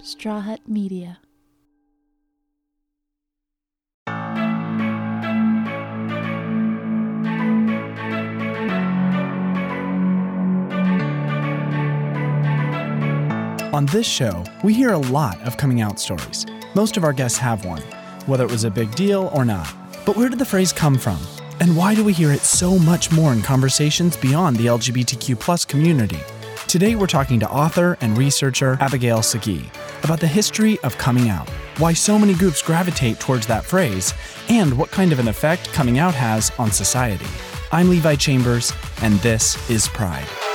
Straw Hut Media. On this show, we hear a lot of coming out stories. Most of our guests have one, whether it was a big deal or not. But where did the phrase come from? And why do we hear it so much more in conversations beyond the LGBTQ community? Today, we're talking to author and researcher Abigail Saguy about the history of coming out, why so many groups gravitate towards that phrase, and what kind of an effect coming out has on society. I'm Levi Chambers, and this is Pride.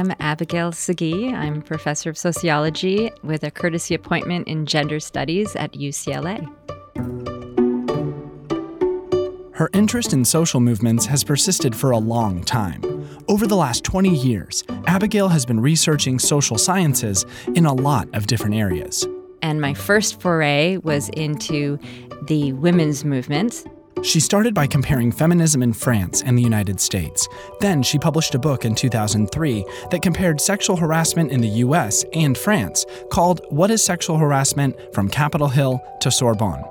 Am Abigail Saguy. I'm professor of sociology with a courtesy appointment in gender studies at UCLA. Her interest in social movements has persisted for a long time. Over the last 20 years, Abigail has been researching social sciences in a lot of different areas. And my first foray was into the women's movement. She started by comparing feminism in France and the United States. Then she published a book in 2003 that compared sexual harassment in the US and France called What is Sexual Harassment from Capitol Hill to Sorbonne.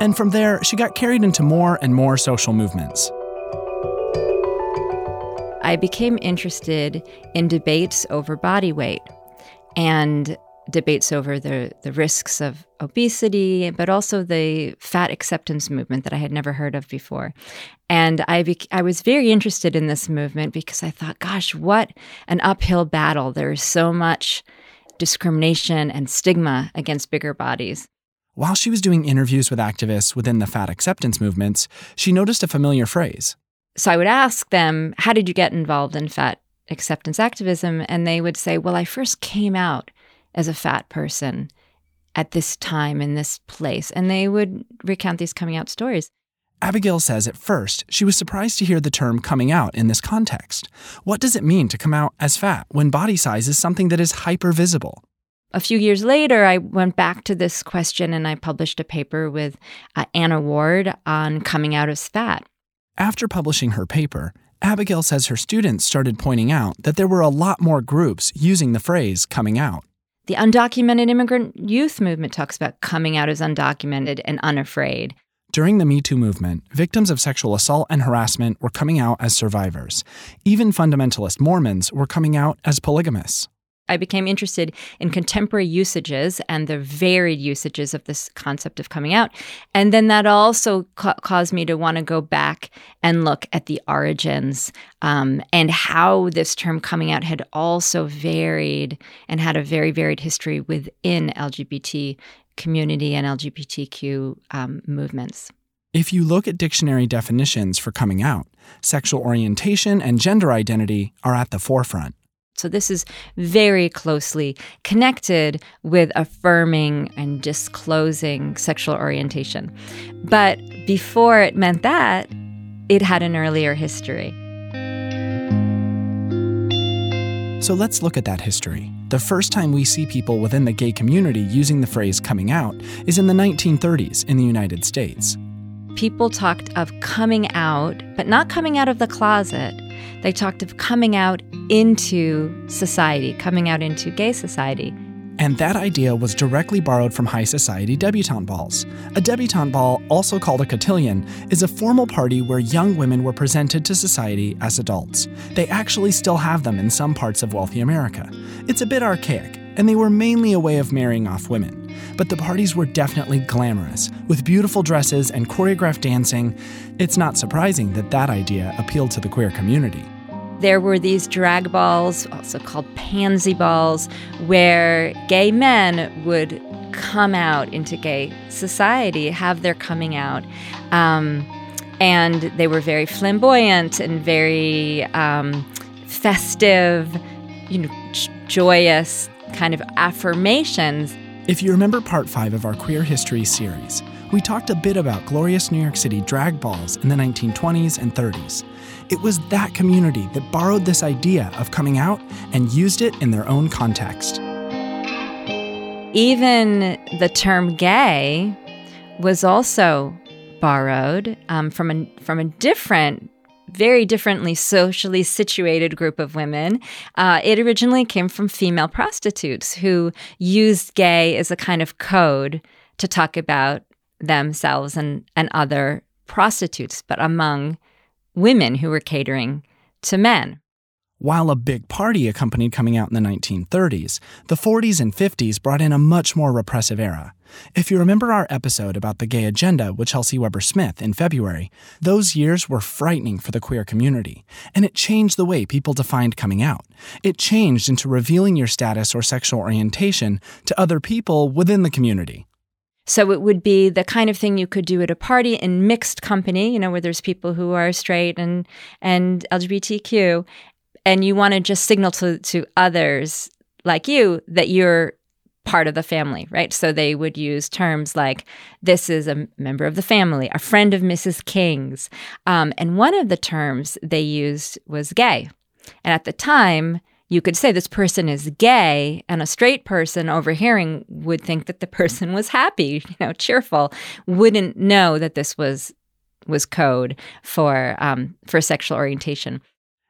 And from there, she got carried into more and more social movements. I became interested in debates over body weight and debates over the, the risks of obesity, but also the fat acceptance movement that I had never heard of before. And I, bec- I was very interested in this movement because I thought, gosh, what an uphill battle. There is so much discrimination and stigma against bigger bodies. While she was doing interviews with activists within the fat acceptance movements, she noticed a familiar phrase. So I would ask them, How did you get involved in fat acceptance activism? And they would say, Well, I first came out as a fat person at this time in this place. And they would recount these coming out stories. Abigail says at first she was surprised to hear the term coming out in this context. What does it mean to come out as fat when body size is something that is hyper visible? A few years later, I went back to this question and I published a paper with uh, Anna Ward on coming out as fat. After publishing her paper, Abigail says her students started pointing out that there were a lot more groups using the phrase coming out. The undocumented immigrant youth movement talks about coming out as undocumented and unafraid. During the Me Too movement, victims of sexual assault and harassment were coming out as survivors. Even fundamentalist Mormons were coming out as polygamists. I became interested in contemporary usages and the varied usages of this concept of coming out. And then that also ca- caused me to want to go back and look at the origins um, and how this term coming out had also varied and had a very varied history within LGBT community and LGBTQ um, movements. If you look at dictionary definitions for coming out, sexual orientation and gender identity are at the forefront. So, this is very closely connected with affirming and disclosing sexual orientation. But before it meant that, it had an earlier history. So, let's look at that history. The first time we see people within the gay community using the phrase coming out is in the 1930s in the United States. People talked of coming out, but not coming out of the closet. They talked of coming out into society, coming out into gay society. And that idea was directly borrowed from high society debutante balls. A debutante ball, also called a cotillion, is a formal party where young women were presented to society as adults. They actually still have them in some parts of wealthy America. It's a bit archaic, and they were mainly a way of marrying off women. But the parties were definitely glamorous, with beautiful dresses and choreographed dancing. It's not surprising that that idea appealed to the queer community. There were these drag balls, also called pansy balls, where gay men would come out into gay society, have their coming out. Um, and they were very flamboyant and very um, festive, you know, joyous kind of affirmations. If you remember part five of our queer history series, we talked a bit about glorious New York City drag balls in the 1920s and 30s. It was that community that borrowed this idea of coming out and used it in their own context. even the term gay was also borrowed um, from a from a different very differently socially situated group of women. Uh, it originally came from female prostitutes who used gay as a kind of code to talk about themselves and, and other prostitutes, but among women who were catering to men. While a big party accompanied coming out in the 1930s, the 40s and 50s brought in a much more repressive era. If you remember our episode about the gay agenda with Chelsea Weber Smith in February, those years were frightening for the queer community, and it changed the way people defined coming out. It changed into revealing your status or sexual orientation to other people within the community. So it would be the kind of thing you could do at a party in mixed company, you know, where there's people who are straight and and LGBTQ, and you want to just signal to to others like you that you're part of the family, right? So they would use terms like, this is a member of the family, a friend of Mrs. King's. Um, and one of the terms they used was gay. And at the time, you could say this person is gay, and a straight person overhearing would think that the person was happy, you know, cheerful, wouldn't know that this was was code for um, for sexual orientation.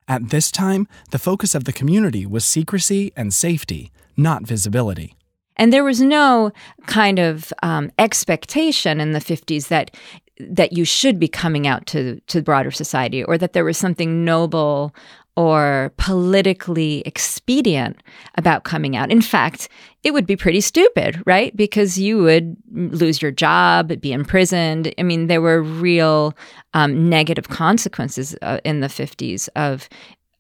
At this time, the focus of the community was secrecy and safety, not visibility. And there was no kind of um, expectation in the 50s that that you should be coming out to to broader society or that there was something noble or politically expedient about coming out. In fact, it would be pretty stupid, right? Because you would lose your job, be imprisoned. I mean, there were real um, negative consequences uh, in the 50s of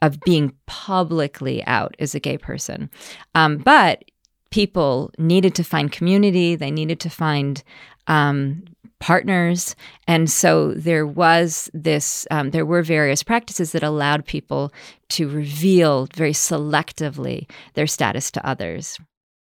of being publicly out as a gay person. Um, but people needed to find community, they needed to find um, partners. And so there was this, um, there were various practices that allowed people to reveal very selectively their status to others.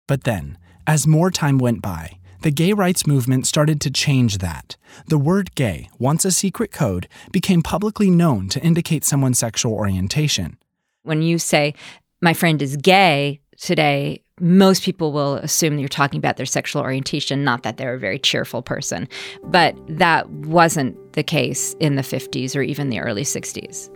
But then, as more time went by, the gay rights movement started to change that. The word gay, once a secret code, became publicly known to indicate someone's sexual orientation. When you say, my friend is gay today, most people will assume that you're talking about their sexual orientation, not that they're a very cheerful person. But that wasn't the case in the 50s or even the early 60s.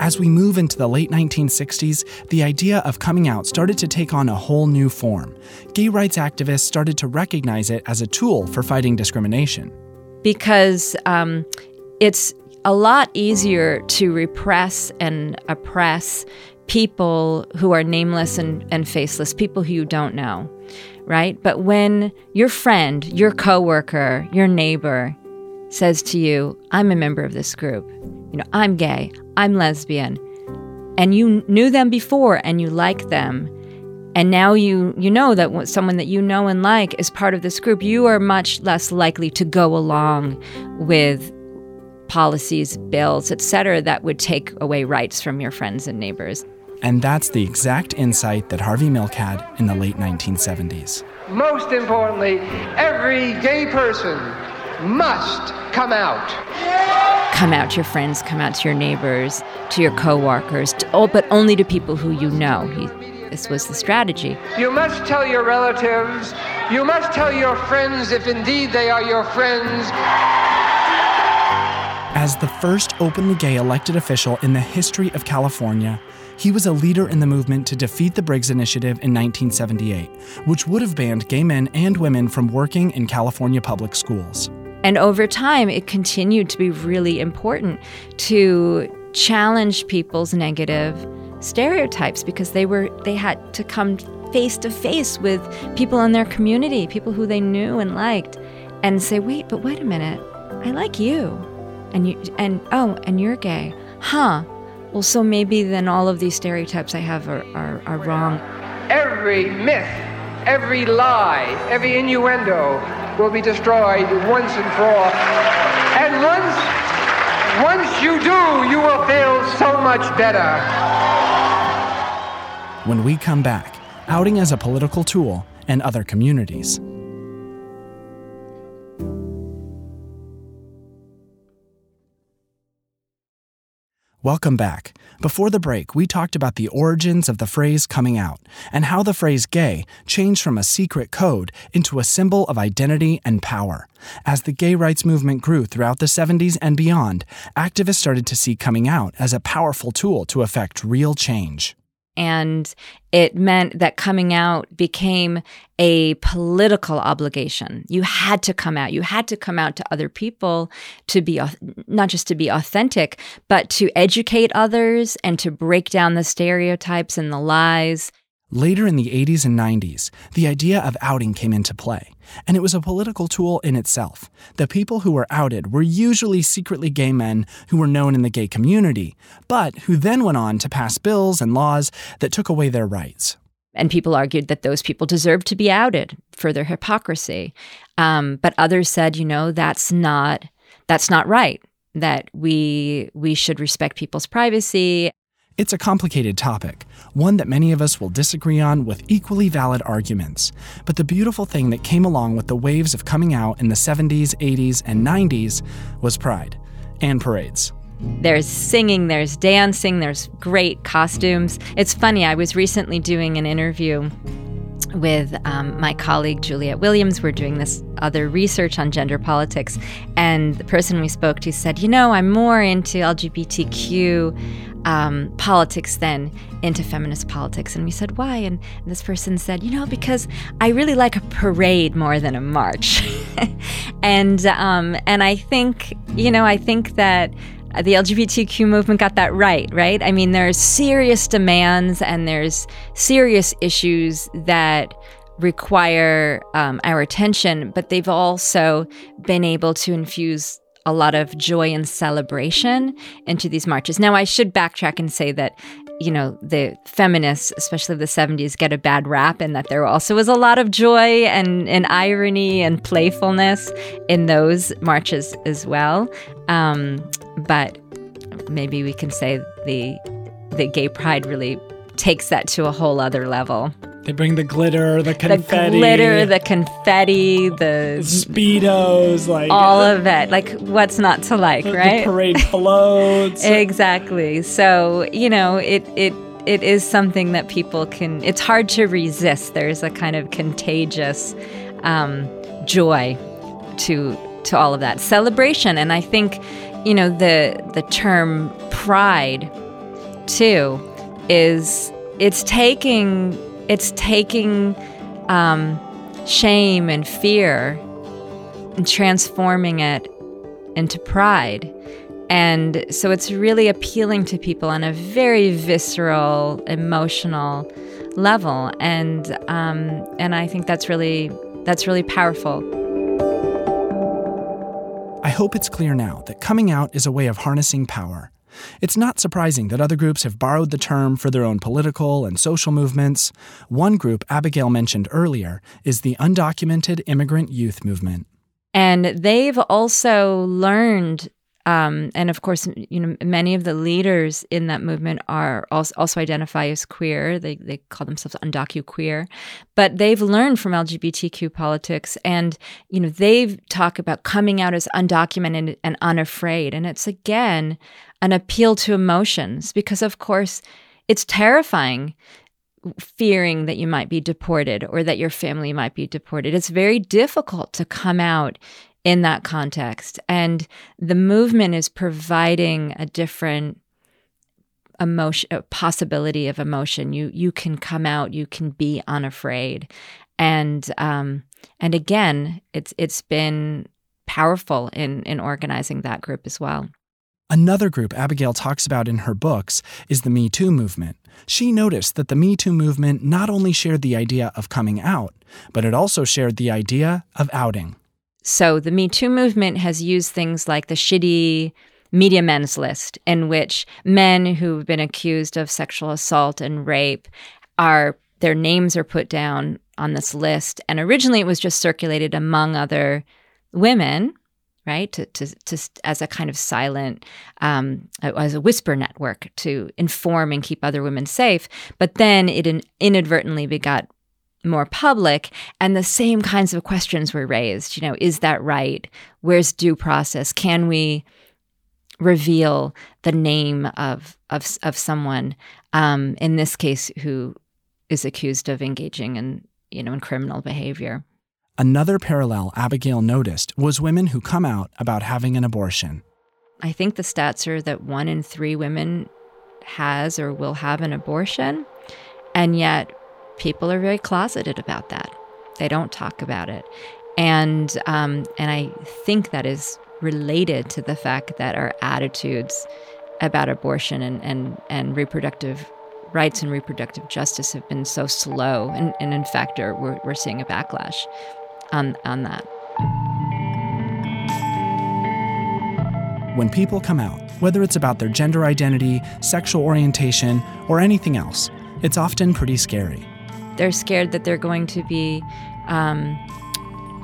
As we move into the late 1960s, the idea of coming out started to take on a whole new form. Gay rights activists started to recognize it as a tool for fighting discrimination. Because um, it's a lot easier to repress and oppress people who are nameless and, and faceless, people who you don't know, right? But when your friend, your coworker, your neighbor says to you, I'm a member of this group, you know, I'm gay, I'm lesbian, and you knew them before and you like them, and now you you know that someone that you know and like is part of this group, you are much less likely to go along with policies, bills, etc., that would take away rights from your friends and neighbors. And that's the exact insight that Harvey Milk had in the late 1970s. Most importantly, every gay person must come out. Come out to your friends, come out to your neighbors, to your coworkers, to, oh, but only to people who you know. He, this was the strategy. You must tell your relatives, you must tell your friends if indeed they are your friends. As the first openly gay elected official in the history of California, he was a leader in the movement to defeat the Briggs Initiative in 1978, which would have banned gay men and women from working in California public schools. And over time, it continued to be really important to challenge people's negative stereotypes because they were they had to come face to face with people in their community, people who they knew and liked, and say, "Wait, but wait a minute, I like you, and you, and oh, and you're gay, huh? Well, so maybe then all of these stereotypes I have are, are, are wrong. Every myth, every lie, every innuendo will be destroyed once and for all. And once, once you do, you will feel so much better. When we come back, outing as a political tool and other communities. Welcome back. Before the break, we talked about the origins of the phrase coming out and how the phrase gay changed from a secret code into a symbol of identity and power. As the gay rights movement grew throughout the 70s and beyond, activists started to see coming out as a powerful tool to effect real change. And it meant that coming out became a political obligation. You had to come out. You had to come out to other people to be not just to be authentic, but to educate others and to break down the stereotypes and the lies Later in the 80s and 90s, the idea of outing came into play, and it was a political tool in itself. The people who were outed were usually secretly gay men who were known in the gay community, but who then went on to pass bills and laws that took away their rights. And people argued that those people deserved to be outed for their hypocrisy. Um, but others said, you know, that's not that's not right. That we we should respect people's privacy it's a complicated topic, one that many of us will disagree on with equally valid arguments. But the beautiful thing that came along with the waves of coming out in the 70s, 80s, and 90s was pride and parades. There's singing, there's dancing, there's great costumes. It's funny, I was recently doing an interview with um, my colleague Juliet Williams. We're doing this other research on gender politics. And the person we spoke to said, You know, I'm more into LGBTQ um, politics then into feminist politics. And we said, Why? And this person said, You know, because I really like a parade more than a march. and, um, and I think, you know, I think that the LGBTQ movement got that right, right? I mean, there's serious demands and there's serious issues that require um, our attention, but they've also been able to infuse a lot of joy and celebration into these marches. Now, I should backtrack and say that, you know, the feminists, especially the 70s, get a bad rap and that there also was a lot of joy and, and irony and playfulness in those marches as well. Um, but maybe we can say the the gay pride really takes that to a whole other level. They bring the glitter, the confetti, the glitter, the confetti, the speedos, like all of it. Like what's not to like, the, right? The parade floats. exactly. So you know, it it it is something that people can. It's hard to resist. There's a kind of contagious um, joy to to all of that celebration, and I think you know the the term pride too is it's taking it's taking um, shame and fear and transforming it into pride and so it's really appealing to people on a very visceral emotional level and um, and I think that's really that's really powerful. I hope it's clear now that coming out is a way of harnessing power. It's not surprising that other groups have borrowed the term for their own political and social movements. One group Abigail mentioned earlier is the Undocumented Immigrant Youth Movement. And they've also learned um, and of course, you know, many of the leaders in that movement are also, also identify as queer. They, they call themselves undocu queer, but they've learned from LGBTQ politics, and you know, they've talked about coming out as undocumented and unafraid. And it's again an appeal to emotions because, of course, it's terrifying fearing that you might be deported or that your family might be deported. It's very difficult to come out in that context. And the movement is providing a different emotion a possibility of emotion you you can come out you can be unafraid and um and again it's it's been powerful in in organizing that group as well Another group Abigail talks about in her books is the Me Too movement. She noticed that the Me Too movement not only shared the idea of coming out, but it also shared the idea of outing. So the Me Too movement has used things like the shitty media men's list, in which men who've been accused of sexual assault and rape are their names are put down on this list. And originally it was just circulated among other women, right? To, to, to as a kind of silent, um, as a whisper network to inform and keep other women safe. But then it in, inadvertently begot more public and the same kinds of questions were raised you know is that right where's due process can we reveal the name of of of someone um, in this case who is accused of engaging in you know in criminal behavior. Another parallel Abigail noticed was women who come out about having an abortion. I think the stats are that one in three women has or will have an abortion, and yet people are very closeted about that. They don't talk about it, and um, and I think that is related to the fact that our attitudes about abortion and, and, and reproductive rights and reproductive justice have been so slow. And, and in fact, are, we're, we're seeing a backlash on, on that. When people come out, whether it's about their gender identity, sexual orientation, or anything else, it's often pretty scary. They're scared that they're going to be um,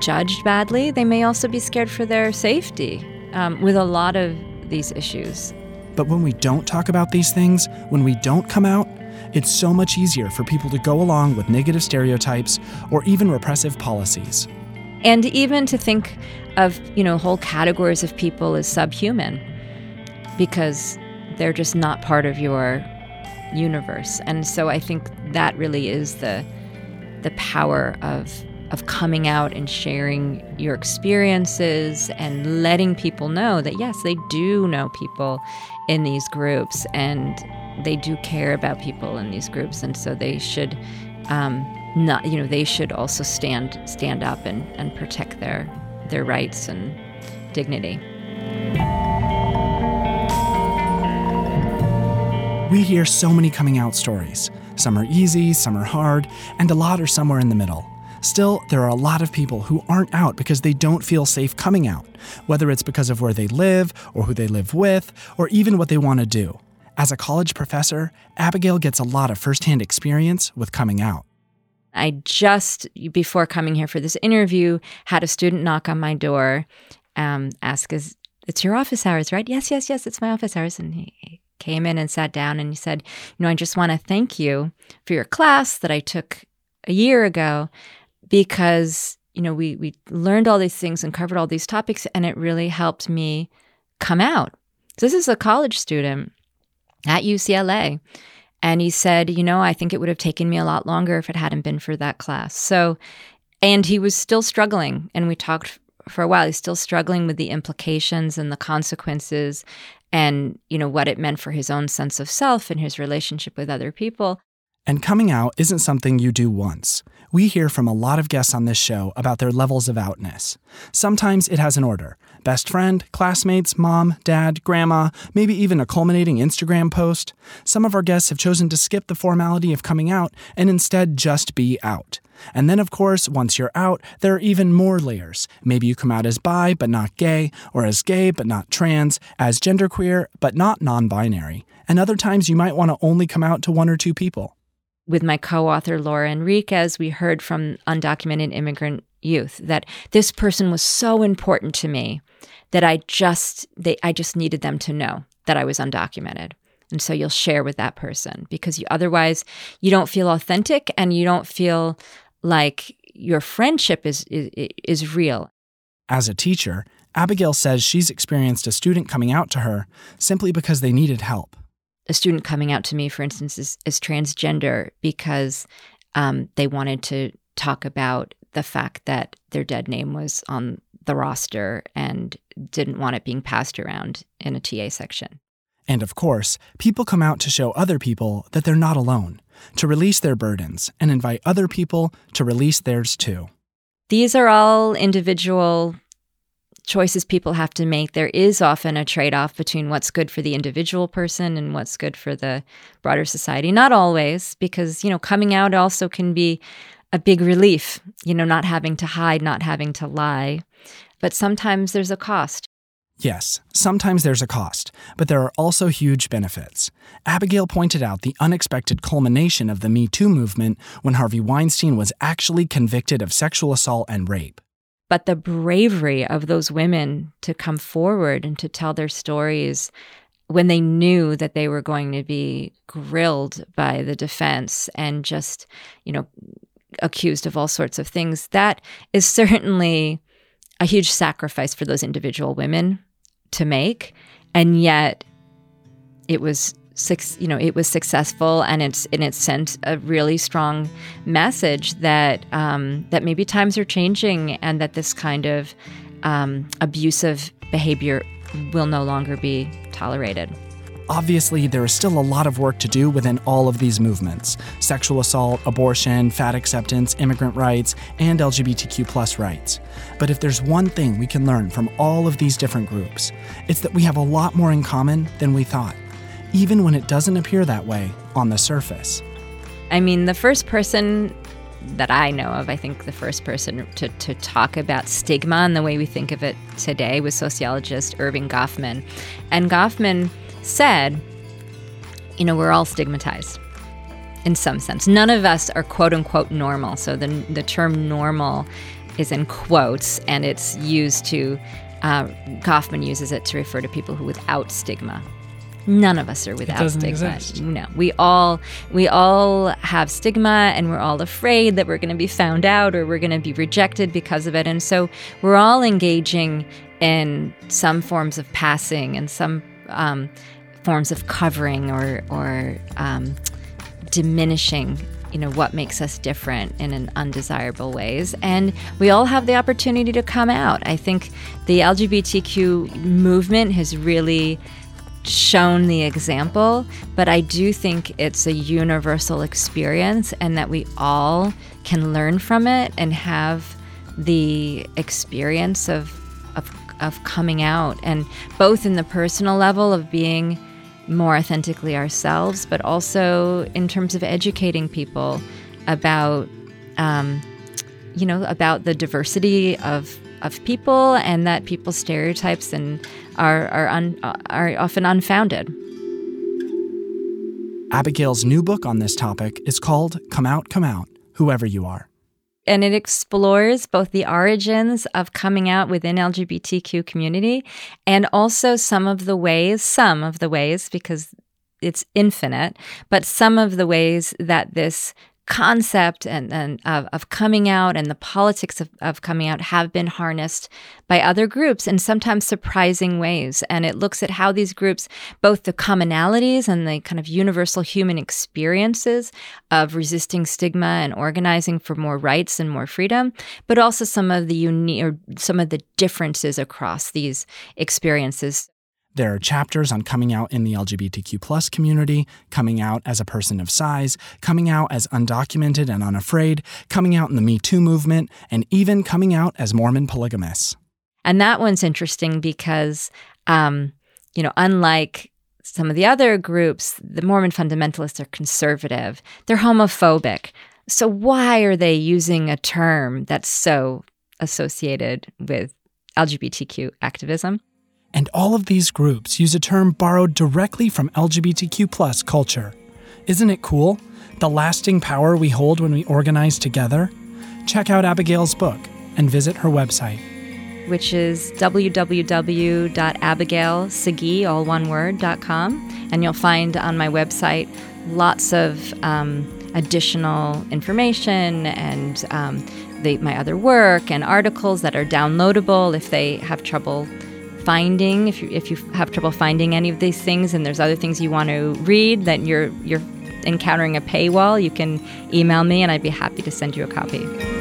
judged badly. They may also be scared for their safety um, with a lot of these issues. But when we don't talk about these things, when we don't come out, it's so much easier for people to go along with negative stereotypes or even repressive policies. And even to think of, you know, whole categories of people as subhuman because they're just not part of your universe. And so I think that really is the the power of of coming out and sharing your experiences and letting people know that yes, they do know people in these groups and they do care about people in these groups, and so they should um, not, you know, they should also stand stand up and, and protect their their rights and dignity. We hear so many coming out stories. Some are easy, some are hard, and a lot are somewhere in the middle. Still, there are a lot of people who aren't out because they don't feel safe coming out, whether it's because of where they live, or who they live with, or even what they want to do. As a college professor, Abigail gets a lot of firsthand experience with coming out. I just, before coming here for this interview, had a student knock on my door, um, ask, Is it's your office hours, right? Yes, yes, yes, it's my office hours. And he came in and sat down and he said, You know, I just want to thank you for your class that I took a year ago because you know we we learned all these things and covered all these topics and it really helped me come out. So this is a college student at UCLA and he said you know I think it would have taken me a lot longer if it hadn't been for that class. So and he was still struggling and we talked for a while. He's still struggling with the implications and the consequences and you know what it meant for his own sense of self and his relationship with other people and coming out isn't something you do once. We hear from a lot of guests on this show about their levels of outness. Sometimes it has an order best friend, classmates, mom, dad, grandma, maybe even a culminating Instagram post. Some of our guests have chosen to skip the formality of coming out and instead just be out. And then, of course, once you're out, there are even more layers. Maybe you come out as bi but not gay, or as gay but not trans, as genderqueer but not non binary. And other times you might want to only come out to one or two people with my co-author Laura Enriquez, we heard from undocumented immigrant youth that this person was so important to me that I just they I just needed them to know that I was undocumented. And so you'll share with that person because you otherwise you don't feel authentic and you don't feel like your friendship is is, is real. As a teacher, Abigail says she's experienced a student coming out to her simply because they needed help a student coming out to me, for instance, is, is transgender because um, they wanted to talk about the fact that their dead name was on the roster and didn't want it being passed around in a TA section. And of course, people come out to show other people that they're not alone, to release their burdens, and invite other people to release theirs too. These are all individual choices people have to make, there is often a trade off between what's good for the individual person and what's good for the broader society. Not always, because, you know, coming out also can be a big relief, you know, not having to hide, not having to lie. But sometimes there's a cost. Yes, sometimes there's a cost, but there are also huge benefits. Abigail pointed out the unexpected culmination of the Me Too movement when Harvey Weinstein was actually convicted of sexual assault and rape but the bravery of those women to come forward and to tell their stories when they knew that they were going to be grilled by the defense and just, you know, accused of all sorts of things, that is certainly a huge sacrifice for those individual women to make. and yet it was you know it was successful and it's and it sent a really strong message that um, that maybe times are changing and that this kind of um, abusive behavior will no longer be tolerated. Obviously, there is still a lot of work to do within all of these movements sexual assault, abortion, fat acceptance, immigrant rights, and LGBTQ rights. But if there's one thing we can learn from all of these different groups, it's that we have a lot more in common than we thought even when it doesn't appear that way on the surface. I mean, the first person that I know of, I think the first person to, to talk about stigma and the way we think of it today was sociologist Erving Goffman. And Goffman said, you know, we're all stigmatized in some sense. None of us are quote unquote normal. So the, the term normal is in quotes and it's used to, uh, Goffman uses it to refer to people who without stigma, None of us are without stigma. Exist. No, we all we all have stigma, and we're all afraid that we're going to be found out or we're going to be rejected because of it. And so we're all engaging in some forms of passing and some um, forms of covering or or um, diminishing you know what makes us different in an undesirable ways. And we all have the opportunity to come out. I think the lgbtq movement has really shown the example, but I do think it's a universal experience and that we all can learn from it and have the experience of, of, of coming out. And both in the personal level of being more authentically ourselves, but also in terms of educating people about, um, you know, about the diversity of of people and that people's stereotypes and are are, un, are often unfounded. Abigail's new book on this topic is called Come Out, Come Out, Whoever You Are. And it explores both the origins of coming out within LGBTQ community and also some of the ways, some of the ways, because it's infinite, but some of the ways that this concept and, and of, of coming out and the politics of, of coming out have been harnessed by other groups in sometimes surprising ways. And it looks at how these groups, both the commonalities and the kind of universal human experiences of resisting stigma and organizing for more rights and more freedom, but also some of the unique or some of the differences across these experiences. There are chapters on coming out in the LGBTQ plus community, coming out as a person of size, coming out as undocumented and unafraid, coming out in the Me Too movement, and even coming out as Mormon polygamists. And that one's interesting because, um, you know, unlike some of the other groups, the Mormon fundamentalists are conservative, they're homophobic. So, why are they using a term that's so associated with LGBTQ activism? And all of these groups use a term borrowed directly from LGBTQ culture. Isn't it cool? The lasting power we hold when we organize together? Check out Abigail's book and visit her website. Which is www.abigailsaguy, all one word, .com. And you'll find on my website lots of um, additional information and um, the, my other work and articles that are downloadable if they have trouble finding if you if you have trouble finding any of these things and there's other things you want to read that you're you're encountering a paywall, you can email me and I'd be happy to send you a copy.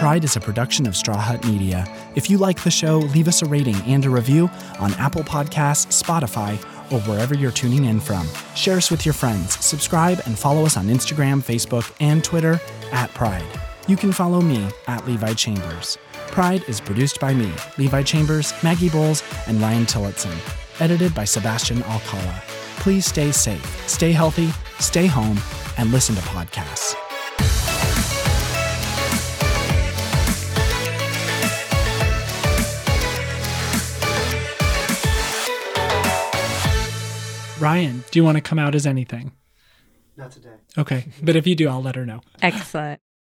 Pride is a production of Straw Hut Media. If you like the show, leave us a rating and a review on Apple Podcasts, Spotify, or wherever you're tuning in from. Share us with your friends, subscribe, and follow us on Instagram, Facebook, and Twitter at Pride. You can follow me at Levi Chambers. Pride is produced by me, Levi Chambers, Maggie Boles, and Ryan Tillotson. Edited by Sebastian Alcala. Please stay safe, stay healthy, stay home, and listen to podcasts. Ryan, do you want to come out as anything? Not today. Okay. But if you do, I'll let her know. Excellent.